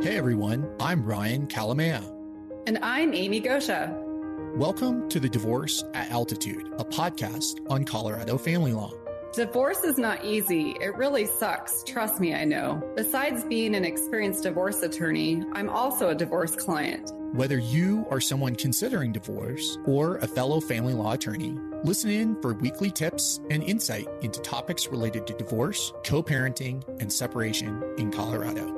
Hey everyone, I'm Ryan Kalamaya. And I'm Amy Goscha. Welcome to the Divorce at Altitude, a podcast on Colorado family law. Divorce is not easy. It really sucks. Trust me, I know. Besides being an experienced divorce attorney, I'm also a divorce client. Whether you are someone considering divorce or a fellow family law attorney, listen in for weekly tips and insight into topics related to divorce, co parenting, and separation in Colorado.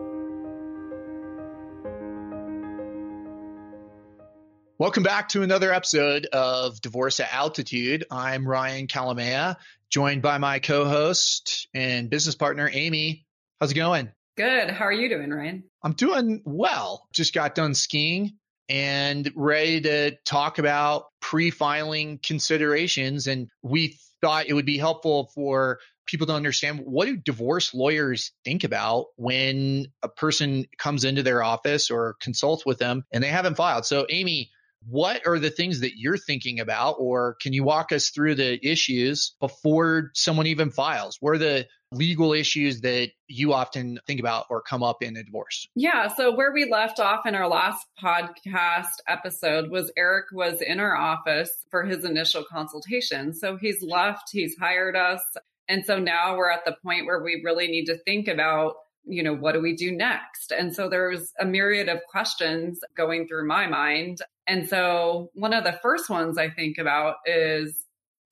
Welcome back to another episode of Divorce at Altitude. I'm Ryan Kalamaya, joined by my co host and business partner, Amy. How's it going? Good. How are you doing, Ryan? I'm doing well. Just got done skiing and ready to talk about pre filing considerations. And we thought it would be helpful for people to understand what do divorce lawyers think about when a person comes into their office or consults with them and they haven't filed. So, Amy, what are the things that you're thinking about, or can you walk us through the issues before someone even files? What are the legal issues that you often think about or come up in a divorce? Yeah. So, where we left off in our last podcast episode was Eric was in our office for his initial consultation. So, he's left, he's hired us. And so now we're at the point where we really need to think about you know, what do we do next? And so there's a myriad of questions going through my mind. And so one of the first ones I think about is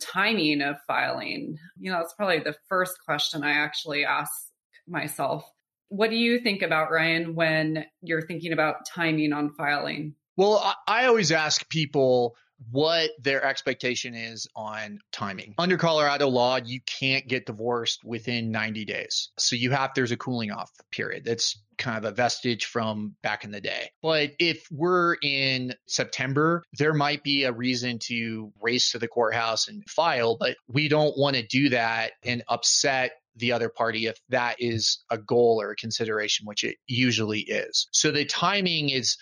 timing of filing. You know, it's probably the first question I actually ask myself. What do you think about, Ryan, when you're thinking about timing on filing? Well, I always ask people what their expectation is on timing. Under Colorado law, you can't get divorced within 90 days. So you have, there's a cooling off period. That's kind of a vestige from back in the day. But if we're in September, there might be a reason to race to the courthouse and file, but we don't want to do that and upset the other party if that is a goal or a consideration, which it usually is. So the timing is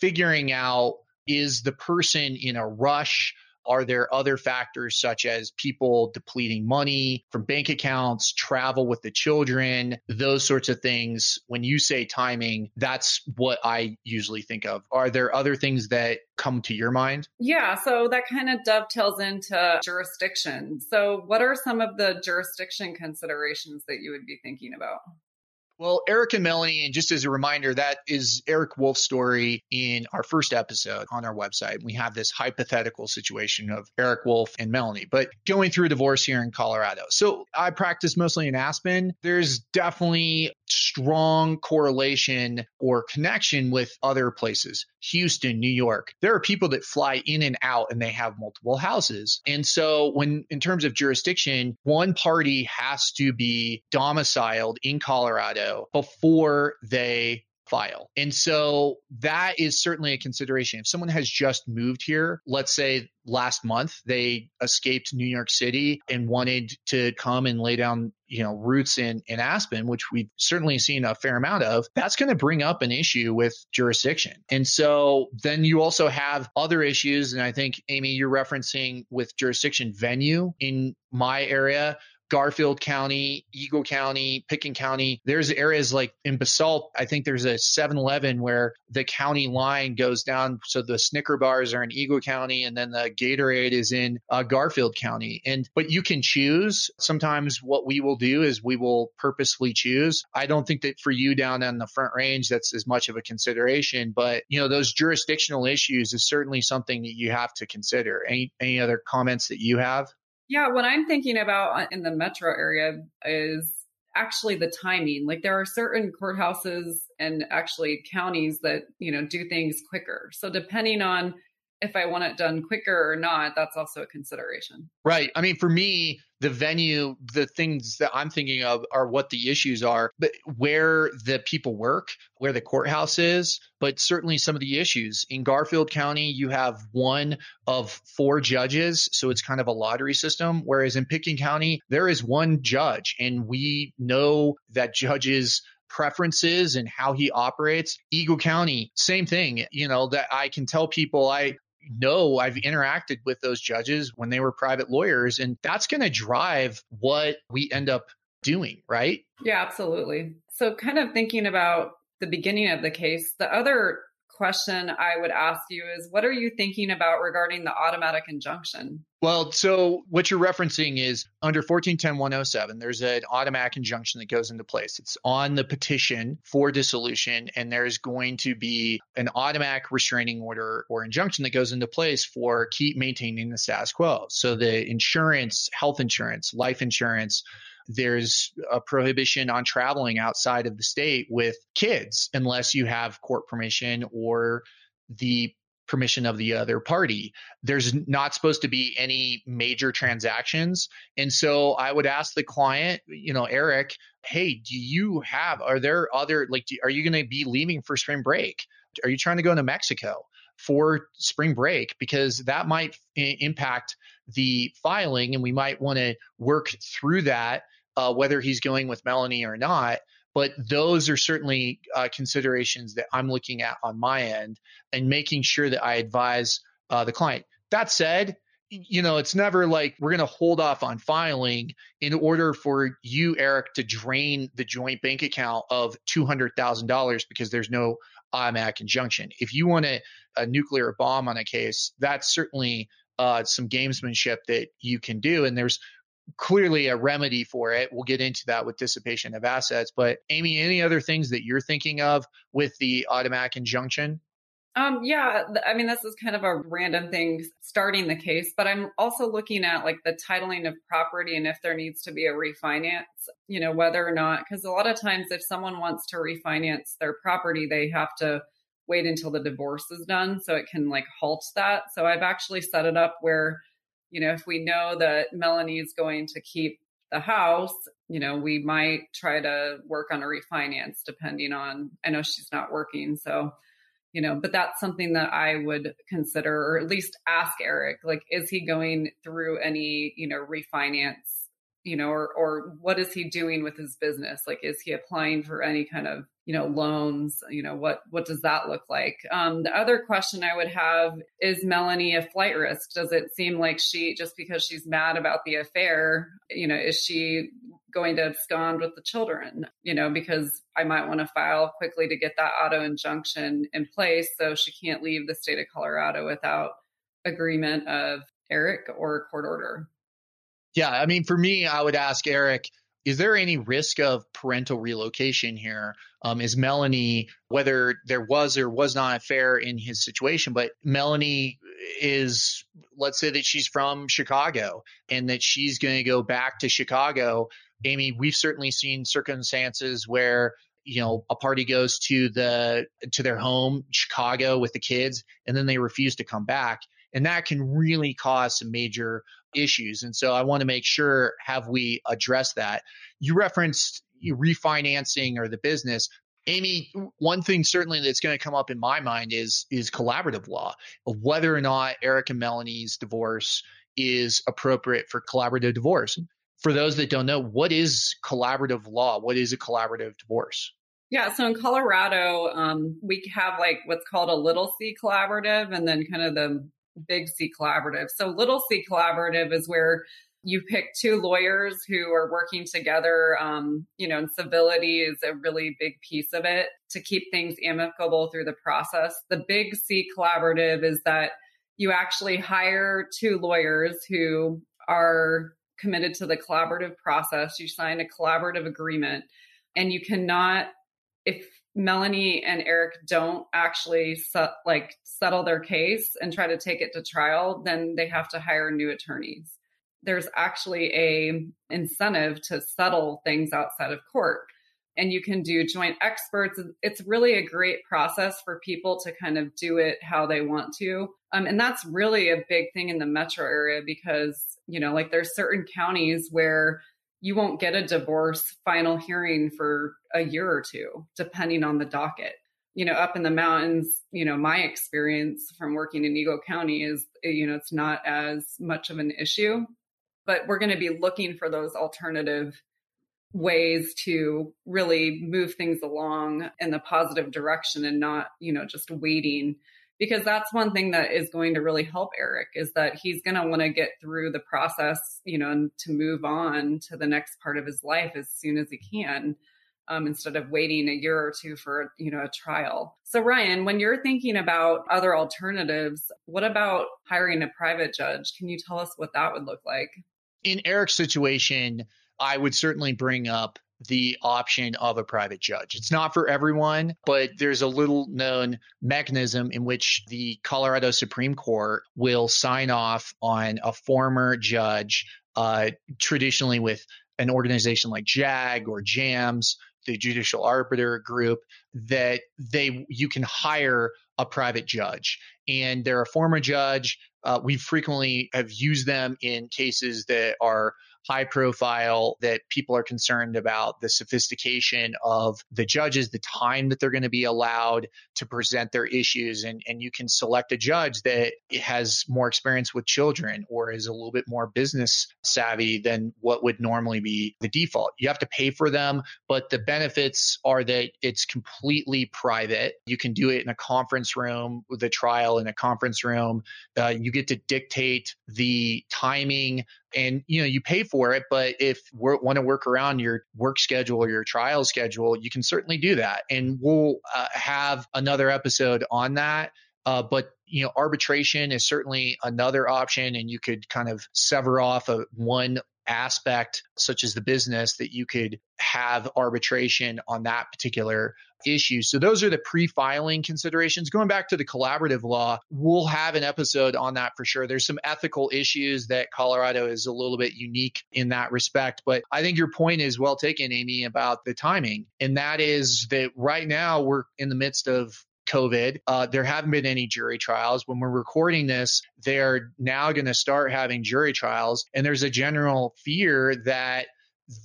figuring out is the person in a rush? Are there other factors such as people depleting money from bank accounts, travel with the children, those sorts of things? When you say timing, that's what I usually think of. Are there other things that come to your mind? Yeah, so that kind of dovetails into jurisdiction. So, what are some of the jurisdiction considerations that you would be thinking about? Well, Eric and Melanie, and just as a reminder, that is Eric Wolf's story in our first episode on our website. We have this hypothetical situation of Eric Wolf and Melanie, but going through a divorce here in Colorado. So I practice mostly in Aspen. There's definitely strong correlation or connection with other places. Houston, New York. There are people that fly in and out and they have multiple houses. And so when in terms of jurisdiction, one party has to be domiciled in Colorado before they file. And so that is certainly a consideration. If someone has just moved here, let's say last month they escaped New York City and wanted to come and lay down, you know, roots in in Aspen, which we've certainly seen a fair amount of, that's going to bring up an issue with jurisdiction. And so then you also have other issues and I think Amy you're referencing with jurisdiction venue in my area Garfield County, Eagle County, Pitkin County. There's areas like in Basalt, I think there's a 7 Eleven where the county line goes down. So the Snicker bars are in Eagle County and then the Gatorade is in uh, Garfield County. And, but you can choose. Sometimes what we will do is we will purposefully choose. I don't think that for you down on the front range, that's as much of a consideration, but you know, those jurisdictional issues is certainly something that you have to consider. Any, any other comments that you have? Yeah, what I'm thinking about uh, in the metro area is actually the timing. Like there are certain courthouses and actually counties that, you know, do things quicker. So depending on if I want it done quicker or not, that's also a consideration. Right. I mean, for me, the venue, the things that I'm thinking of are what the issues are, but where the people work, where the courthouse is, but certainly some of the issues. In Garfield County, you have one of four judges, so it's kind of a lottery system. Whereas in Pitkin County, there is one judge, and we know that judges preferences and how he operates. Eagle County, same thing. You know, that I can tell people I know I've interacted with those judges when they were private lawyers, and that's going to drive what we end up doing, right? Yeah, absolutely. So, kind of thinking about the beginning of the case. The other question I would ask you is what are you thinking about regarding the automatic injunction? Well, so what you're referencing is under 1410-107, there's an automatic injunction that goes into place. It's on the petition for dissolution, and there's going to be an automatic restraining order or injunction that goes into place for keep maintaining the status quo. So the insurance, health insurance, life insurance, there's a prohibition on traveling outside of the state with kids unless you have court permission or the permission of the other party. There's not supposed to be any major transactions. And so I would ask the client, you know, Eric, hey, do you have, are there other, like, do, are you going to be leaving for spring break? Are you trying to go to Mexico for spring break? Because that might I- impact the filing and we might want to work through that uh, whether he's going with Melanie or not. But those are certainly uh, considerations that I'm looking at on my end and making sure that I advise uh, the client. That said, you know, it's never like we're going to hold off on filing in order for you, Eric, to drain the joint bank account of $200,000 because there's no automatic injunction. If you want a, a nuclear bomb on a case, that's certainly uh, some gamesmanship that you can do. And there's clearly a remedy for it. We'll get into that with dissipation of assets. But Amy, any other things that you're thinking of with the automatic injunction? Um, yeah, I mean, this is kind of a random thing starting the case, but I'm also looking at like the titling of property and if there needs to be a refinance, you know, whether or not, because a lot of times if someone wants to refinance their property, they have to wait until the divorce is done so it can like halt that. So I've actually set it up where you know, if we know that Melanie is going to keep the house, you know, we might try to work on a refinance depending on, I know she's not working. So, you know, but that's something that I would consider or at least ask Eric, like, is he going through any, you know, refinance, you know, or, or what is he doing with his business? Like, is he applying for any kind of you know loans? You know what what does that look like? Um, the other question i would have is melanie a flight risk? Does it seem like she just because she's mad about the affair you know is she going to abscond with the children? You know because i might want to file quickly to get that auto injunction in place so she can't leave the state of colorado without agreement of eric or a court order yeah i mean for me i would ask eric is there any risk of parental relocation here? Um, is Melanie, whether there was or was not a fair in his situation, but Melanie is, let's say that she's from Chicago and that she's going to go back to Chicago. Amy, we've certainly seen circumstances where you know a party goes to the to their home chicago with the kids and then they refuse to come back and that can really cause some major issues. And so I want to make sure have we addressed that? You referenced refinancing or the business. Amy, one thing certainly that's going to come up in my mind is is collaborative law, whether or not Eric and Melanie's divorce is appropriate for collaborative divorce. For those that don't know, what is collaborative law? What is a collaborative divorce? Yeah, so in Colorado, um, we have like what's called a little c collaborative, and then kind of the Big C Collaborative. So Little C Collaborative is where you pick two lawyers who are working together. Um, you know, and civility is a really big piece of it to keep things amicable through the process. The Big C Collaborative is that you actually hire two lawyers who are committed to the collaborative process. You sign a collaborative agreement, and you cannot, if Melanie and Eric don't actually set, like settle their case and try to take it to trial, then they have to hire new attorneys. There's actually a incentive to settle things outside of court. And you can do joint experts. It's really a great process for people to kind of do it how they want to. Um, and that's really a big thing in the metro area because, you know, like there's certain counties where you won't get a divorce final hearing for a year or two, depending on the docket. You know, up in the mountains, you know, my experience from working in Eagle County is, you know, it's not as much of an issue, but we're going to be looking for those alternative ways to really move things along in the positive direction and not, you know, just waiting because that's one thing that is going to really help Eric is that he's going to want to get through the process, you know, and to move on to the next part of his life as soon as he can. um, instead of waiting a year or two for you know a trial. So Ryan, when you're thinking about other alternatives, what about hiring a private judge? Can you tell us what that would look like? In Eric's situation, I would certainly bring up the option of a private judge. It's not for everyone, but there's a little known mechanism in which the Colorado Supreme Court will sign off on a former judge, uh, traditionally with an organization like JAG or JAMS, the Judicial Arbiter Group, that they you can hire a private judge, and they're a former judge. Uh, we frequently have used them in cases that are high profile, that people are concerned about the sophistication of the judges, the time that they're going to be allowed to present their issues. And, and you can select a judge that has more experience with children or is a little bit more business savvy than what would normally be the default. You have to pay for them, but the benefits are that it's completely private. You can do it in a conference room with a trial in a conference room. Uh, you get to dictate the timing and you know you pay for it but if you want to work around your work schedule or your trial schedule you can certainly do that. And we'll uh, have another episode on that uh, but you know arbitration is certainly another option and you could kind of sever off a one aspect such as the business that you could have arbitration on that particular issue. So those are the pre-filing considerations. Going back to the collaborative law, we'll have an episode on that for sure. There's some ethical issues that Colorado is a little bit unique in that respect, but I think your point is well taken Amy about the timing. And that is that right now we're in the midst of COVID. Uh, there haven't been any jury trials. When we're recording this, they're now going to start having jury trials. And there's a general fear that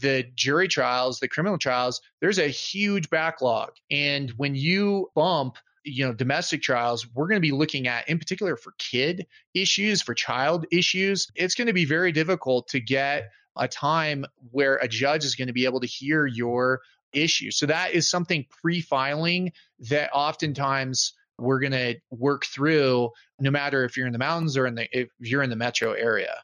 the jury trials, the criminal trials, there's a huge backlog. And when you bump, you know, domestic trials, we're going to be looking at, in particular for kid issues, for child issues, it's going to be very difficult to get a time where a judge is going to be able to hear your issue. So that is something pre-filing that oftentimes we're going to work through no matter if you're in the mountains or in the if you're in the metro area.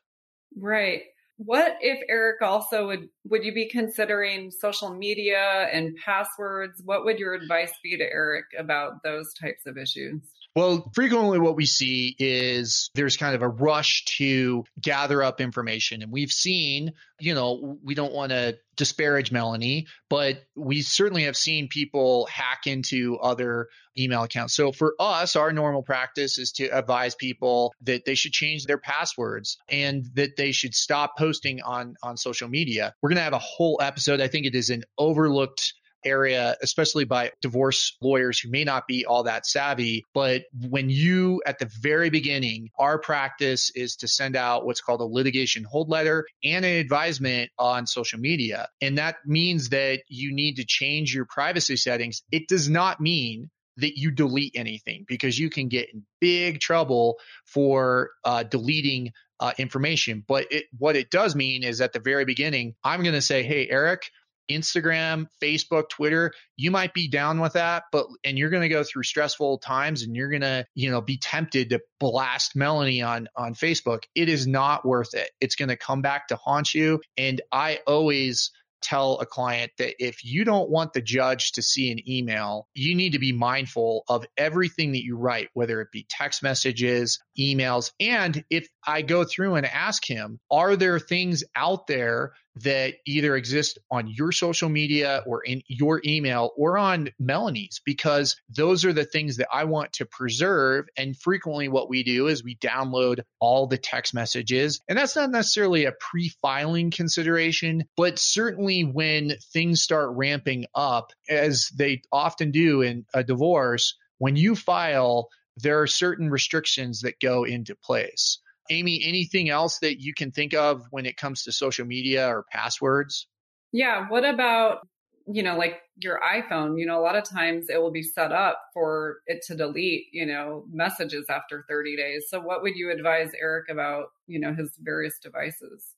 Right. What if Eric also would would you be considering social media and passwords? What would your advice be to Eric about those types of issues? Well, frequently what we see is there's kind of a rush to gather up information. And we've seen, you know, we don't want to disparage Melanie, but we certainly have seen people hack into other email accounts. So for us, our normal practice is to advise people that they should change their passwords and that they should stop posting on on social media. We're going to have a whole episode. I think it is an overlooked area, especially by divorce lawyers who may not be all that savvy. But when you, at the very beginning, our practice is to send out what's called a litigation hold letter and an advisement on social media. And that means that you need to change your privacy settings. It does not mean that you delete anything because you can get in big trouble for uh, deleting uh, information. But it, what it does mean is at the very beginning, I'm going to say, hey, Eric, Instagram, Facebook, Twitter, you might be down with that, but and you're going to go through stressful times and you're going to, you know, be tempted to blast Melanie on on Facebook. It is not worth it. It's going to come back to haunt you and I always tell a client that if you don't want the judge to see an email, you need to be mindful of everything that you write, whether it be text messages, emails. And if I go through and ask him, are there things out there that either exist on your social media or in your email or on Melanie's because those are the things that I want to preserve. And frequently, what we do is we download all the text messages. And that's not necessarily a pre filing consideration, but certainly when things start ramping up, as they often do in a divorce, when you file, there are certain restrictions that go into place. Amy, anything else that you can think of when it comes to social media or passwords? Yeah. What about, you know, like your iPhone? You know, a lot of times it will be set up for it to delete, you know, messages after 30 days. So what would you advise Eric about, you know, his various devices?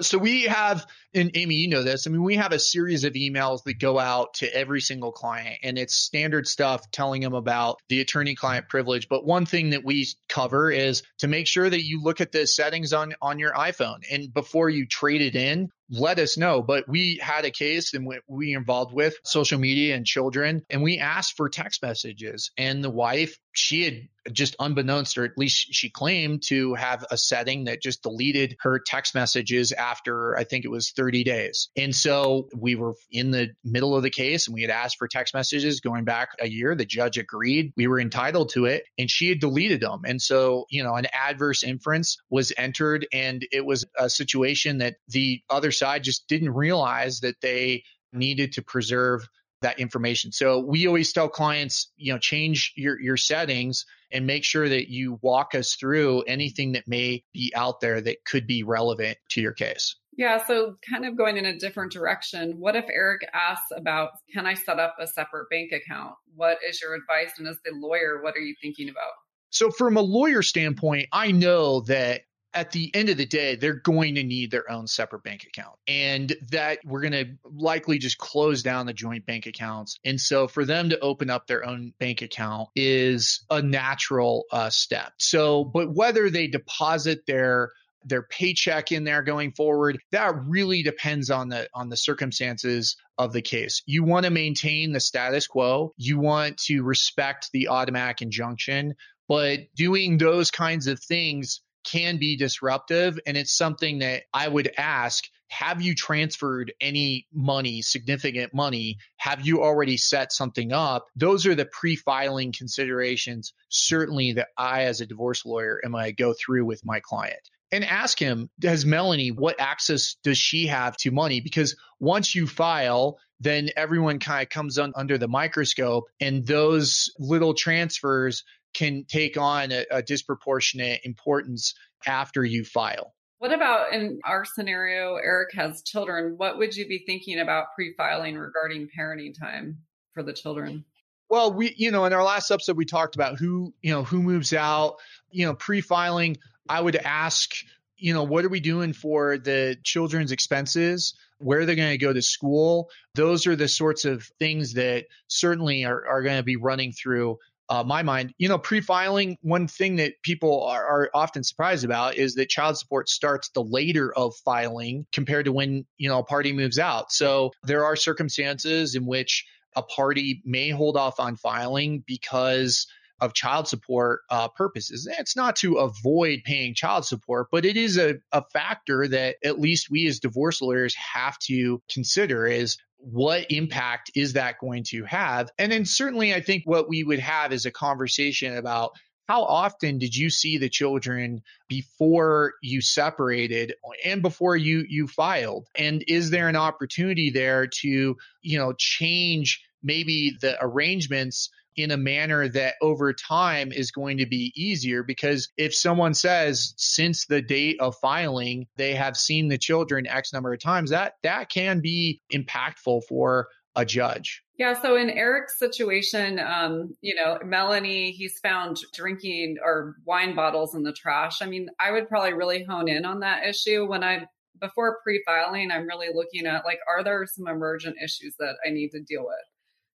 So we have, and Amy, you know this. I mean, we have a series of emails that go out to every single client, and it's standard stuff telling them about the attorney-client privilege. But one thing that we cover is to make sure that you look at the settings on on your iPhone, and before you trade it in, let us know. But we had a case and we, involved with social media and children, and we asked for text messages. And the wife, she had just unbeknownst, or at least she claimed to have a setting that just deleted her text messages after I think it was 30 days. And so we were in the middle of the case and we had asked for text messages going back a year. The judge agreed we were entitled to it and she had deleted them. And so, you know, an adverse inference was entered and it was a situation that the other side just didn't realize that they needed to preserve that information. So we always tell clients, you know, change your, your settings and make sure that you walk us through anything that may be out there that could be relevant to your case. Yeah, so kind of going in a different direction. What if Eric asks about, can I set up a separate bank account? What is your advice? And as the lawyer, what are you thinking about? So, from a lawyer standpoint, I know that at the end of the day, they're going to need their own separate bank account and that we're going to likely just close down the joint bank accounts. And so for them to open up their own bank account is a natural uh, step. So, but whether they deposit their their paycheck in there going forward that really depends on the on the circumstances of the case you want to maintain the status quo you want to respect the automatic injunction but doing those kinds of things can be disruptive. And it's something that I would ask have you transferred any money, significant money? Have you already set something up? Those are the pre filing considerations, certainly, that I, as a divorce lawyer, am I go through with my client. And ask him, does Melanie, what access does she have to money? Because once you file, then everyone kind of comes on, under the microscope, and those little transfers can take on a, a disproportionate importance after you file. What about in our scenario? Eric has children. What would you be thinking about pre filing regarding parenting time for the children? Well, we, you know, in our last episode, we talked about who, you know, who moves out, you know, pre filing. I would ask, you know, what are we doing for the children's expenses? Where they're going to go to school? Those are the sorts of things that certainly are, are going to be running through uh, my mind. You know, pre-filing, one thing that people are, are, often surprised about is that child support starts the later of filing compared to when, you know, a party moves out. So there are circumstances in which a party may hold off on filing because of child support uh, purposes. It's not to avoid paying child support, but it is a, a factor that at least we as divorce lawyers have to consider is what impact is that going to have? And then certainly I think what we would have is a conversation about how often did you see the children before you separated and before you you filed and is there an opportunity there to you know change maybe the arrangements in a manner that over time is going to be easier because if someone says since the date of filing they have seen the children x number of times that that can be impactful for a judge. Yeah so in eric's situation um, you know melanie he's found drinking or wine bottles in the trash. I mean i would probably really hone in on that issue. When i before pre-filing i'm really looking at like are there some emergent issues that i need to deal with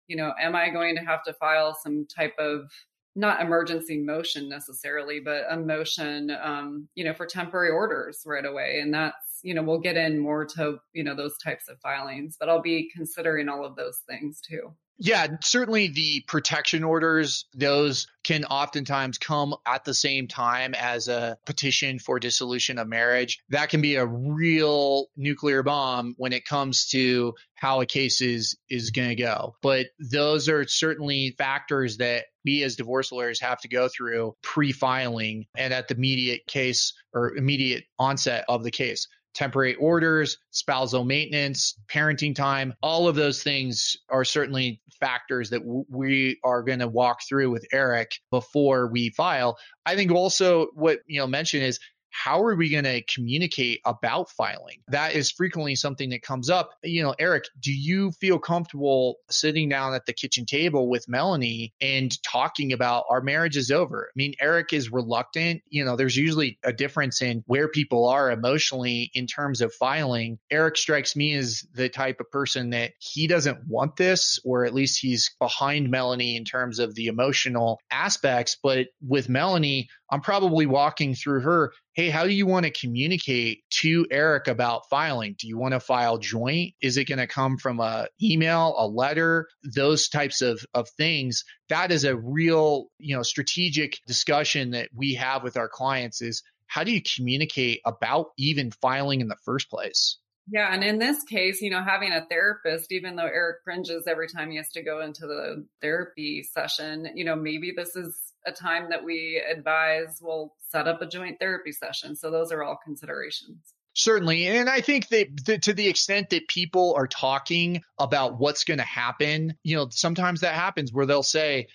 you know, am I going to have to file some type of not emergency motion necessarily, but a motion, um, you know, for temporary orders right away. And that's, you know, we'll get in more to, you know, those types of filings, but I'll be considering all of those things too. Yeah, certainly the protection orders, those can oftentimes come at the same time as a petition for dissolution of marriage. That can be a real nuclear bomb when it comes to how a case is is going to go. But those are certainly factors that we as divorce lawyers have to go through pre-filing and at the immediate case or immediate onset of the case temporary orders, spousal maintenance, parenting time, all of those things are certainly factors that w- we are going to walk through with Eric before we file. I think also what you know mention is how are we going to communicate about filing? That is frequently something that comes up. You know, Eric, do you feel comfortable sitting down at the kitchen table with Melanie and talking about our marriage is over? I mean, Eric is reluctant. You know, there's usually a difference in where people are emotionally in terms of filing. Eric strikes me as the type of person that he doesn't want this, or at least he's behind Melanie in terms of the emotional aspects. But with Melanie, I'm probably walking through her, hey, how do you want to communicate to Eric about filing? Do you want to file joint? Is it going to come from a email, a letter, those types of, of things? That is a real, you know, strategic discussion that we have with our clients is how do you communicate about even filing in the first place? Yeah, and in this case, you know, having a therapist, even though Eric cringes every time he has to go into the therapy session, you know, maybe this is a time that we advise we'll set up a joint therapy session. So those are all considerations. Certainly. And I think that, to the extent that people are talking about what's going to happen, you know, sometimes that happens where they'll say,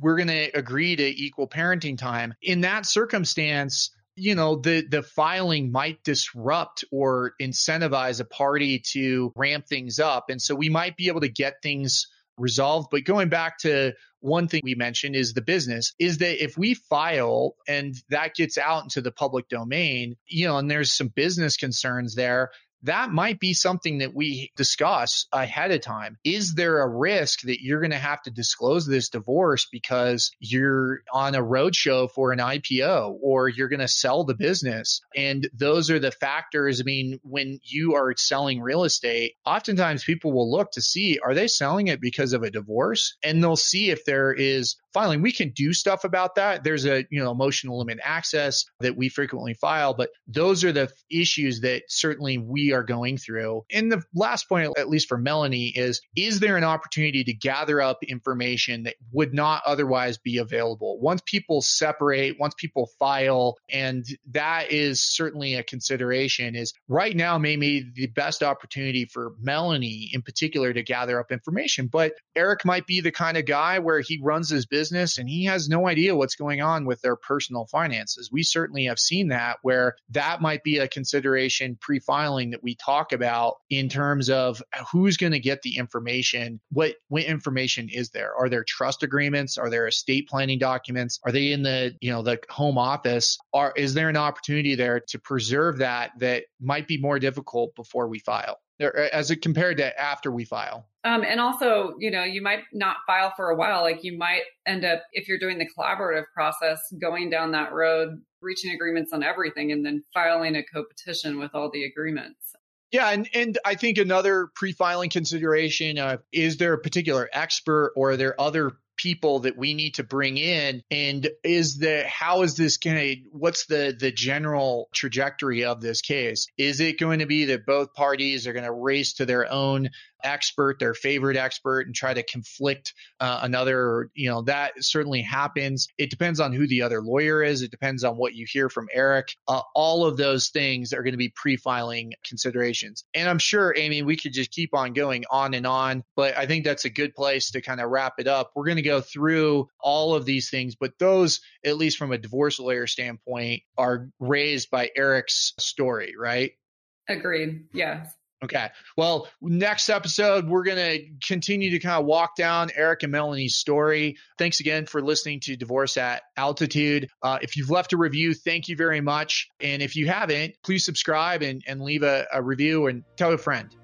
we're going to agree to equal parenting time. In that circumstance, you know the the filing might disrupt or incentivize a party to ramp things up and so we might be able to get things resolved. But going back to one thing we mentioned is the business is that if we file and that gets out into the public domain you know and there's some business concerns there that might be something that we discuss ahead of time. Is there a risk that you're going to have to disclose this divorce because you're on a roadshow for an IPO or you're going to sell the business? And those are the factors. I mean, when you are selling real estate, oftentimes people will look to see are they selling it because of a divorce? And they'll see if there is filing. We can do stuff about that. There's a, you know, emotional limit access that we frequently file, but those are the issues that certainly we are going through. And the last point, at least for Melanie, is is there an opportunity to gather up information that would not otherwise be available? Once people separate, once people file, and that is certainly a consideration, is right now maybe the best opportunity for Melanie in particular to gather up information. But Eric might be the kind of guy where he runs his business and he has no idea what's going on with their personal finances. We certainly have seen that where that might be a consideration pre filing that we talk about in terms of who's going to get the information. What, what information is there? Are there trust agreements? Are there estate planning documents? Are they in the, you know, the home office? Are, is there an opportunity there to preserve that that might be more difficult before we file? As it compared to after we file. Um, and also, you know, you might not file for a while. Like you might end up, if you're doing the collaborative process, going down that road, reaching agreements on everything, and then filing a co-petition with all the agreements. Yeah, and and I think another pre-filing consideration uh, is there a particular expert or are there other people that we need to bring in? And is the how is this going to what's the the general trajectory of this case? Is it going to be that both parties are going to race to their own expert, their favorite expert, and try to conflict uh, another. You know, that certainly happens. It depends on who the other lawyer is. It depends on what you hear from Eric. Uh, all of those things are going to be pre filing considerations. And I'm sure, Amy, we could just keep on going on and on, but I think that's a good place to kind of wrap it up. We're going to go through all of these things, but those, at least from a divorce lawyer standpoint, are raised by Eric's story, right? Agreed. Yes. Okay. Well, next episode, we're going to continue to kind of walk down Eric and Melanie's story. Thanks again for listening to Divorce at Altitude. Uh, if you've left a review, thank you very much. And if you haven't, please subscribe and, and leave a, a review and tell a friend.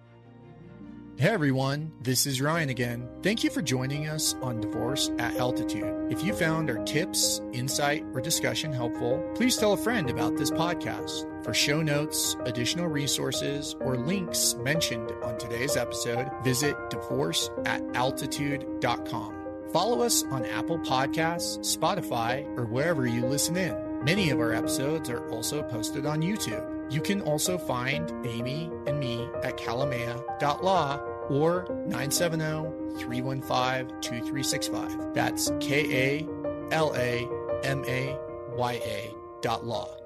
Hey everyone, this is Ryan again. Thank you for joining us on Divorce at Altitude. If you found our tips, insight, or discussion helpful, please tell a friend about this podcast. For show notes, additional resources, or links mentioned on today's episode, visit divorceataltitude.com. Follow us on Apple Podcasts, Spotify, or wherever you listen in. Many of our episodes are also posted on YouTube. You can also find Amy and me at kalamaya.law or 970-315-2365. That's K-A-L-A-M-A-Y-A dot law.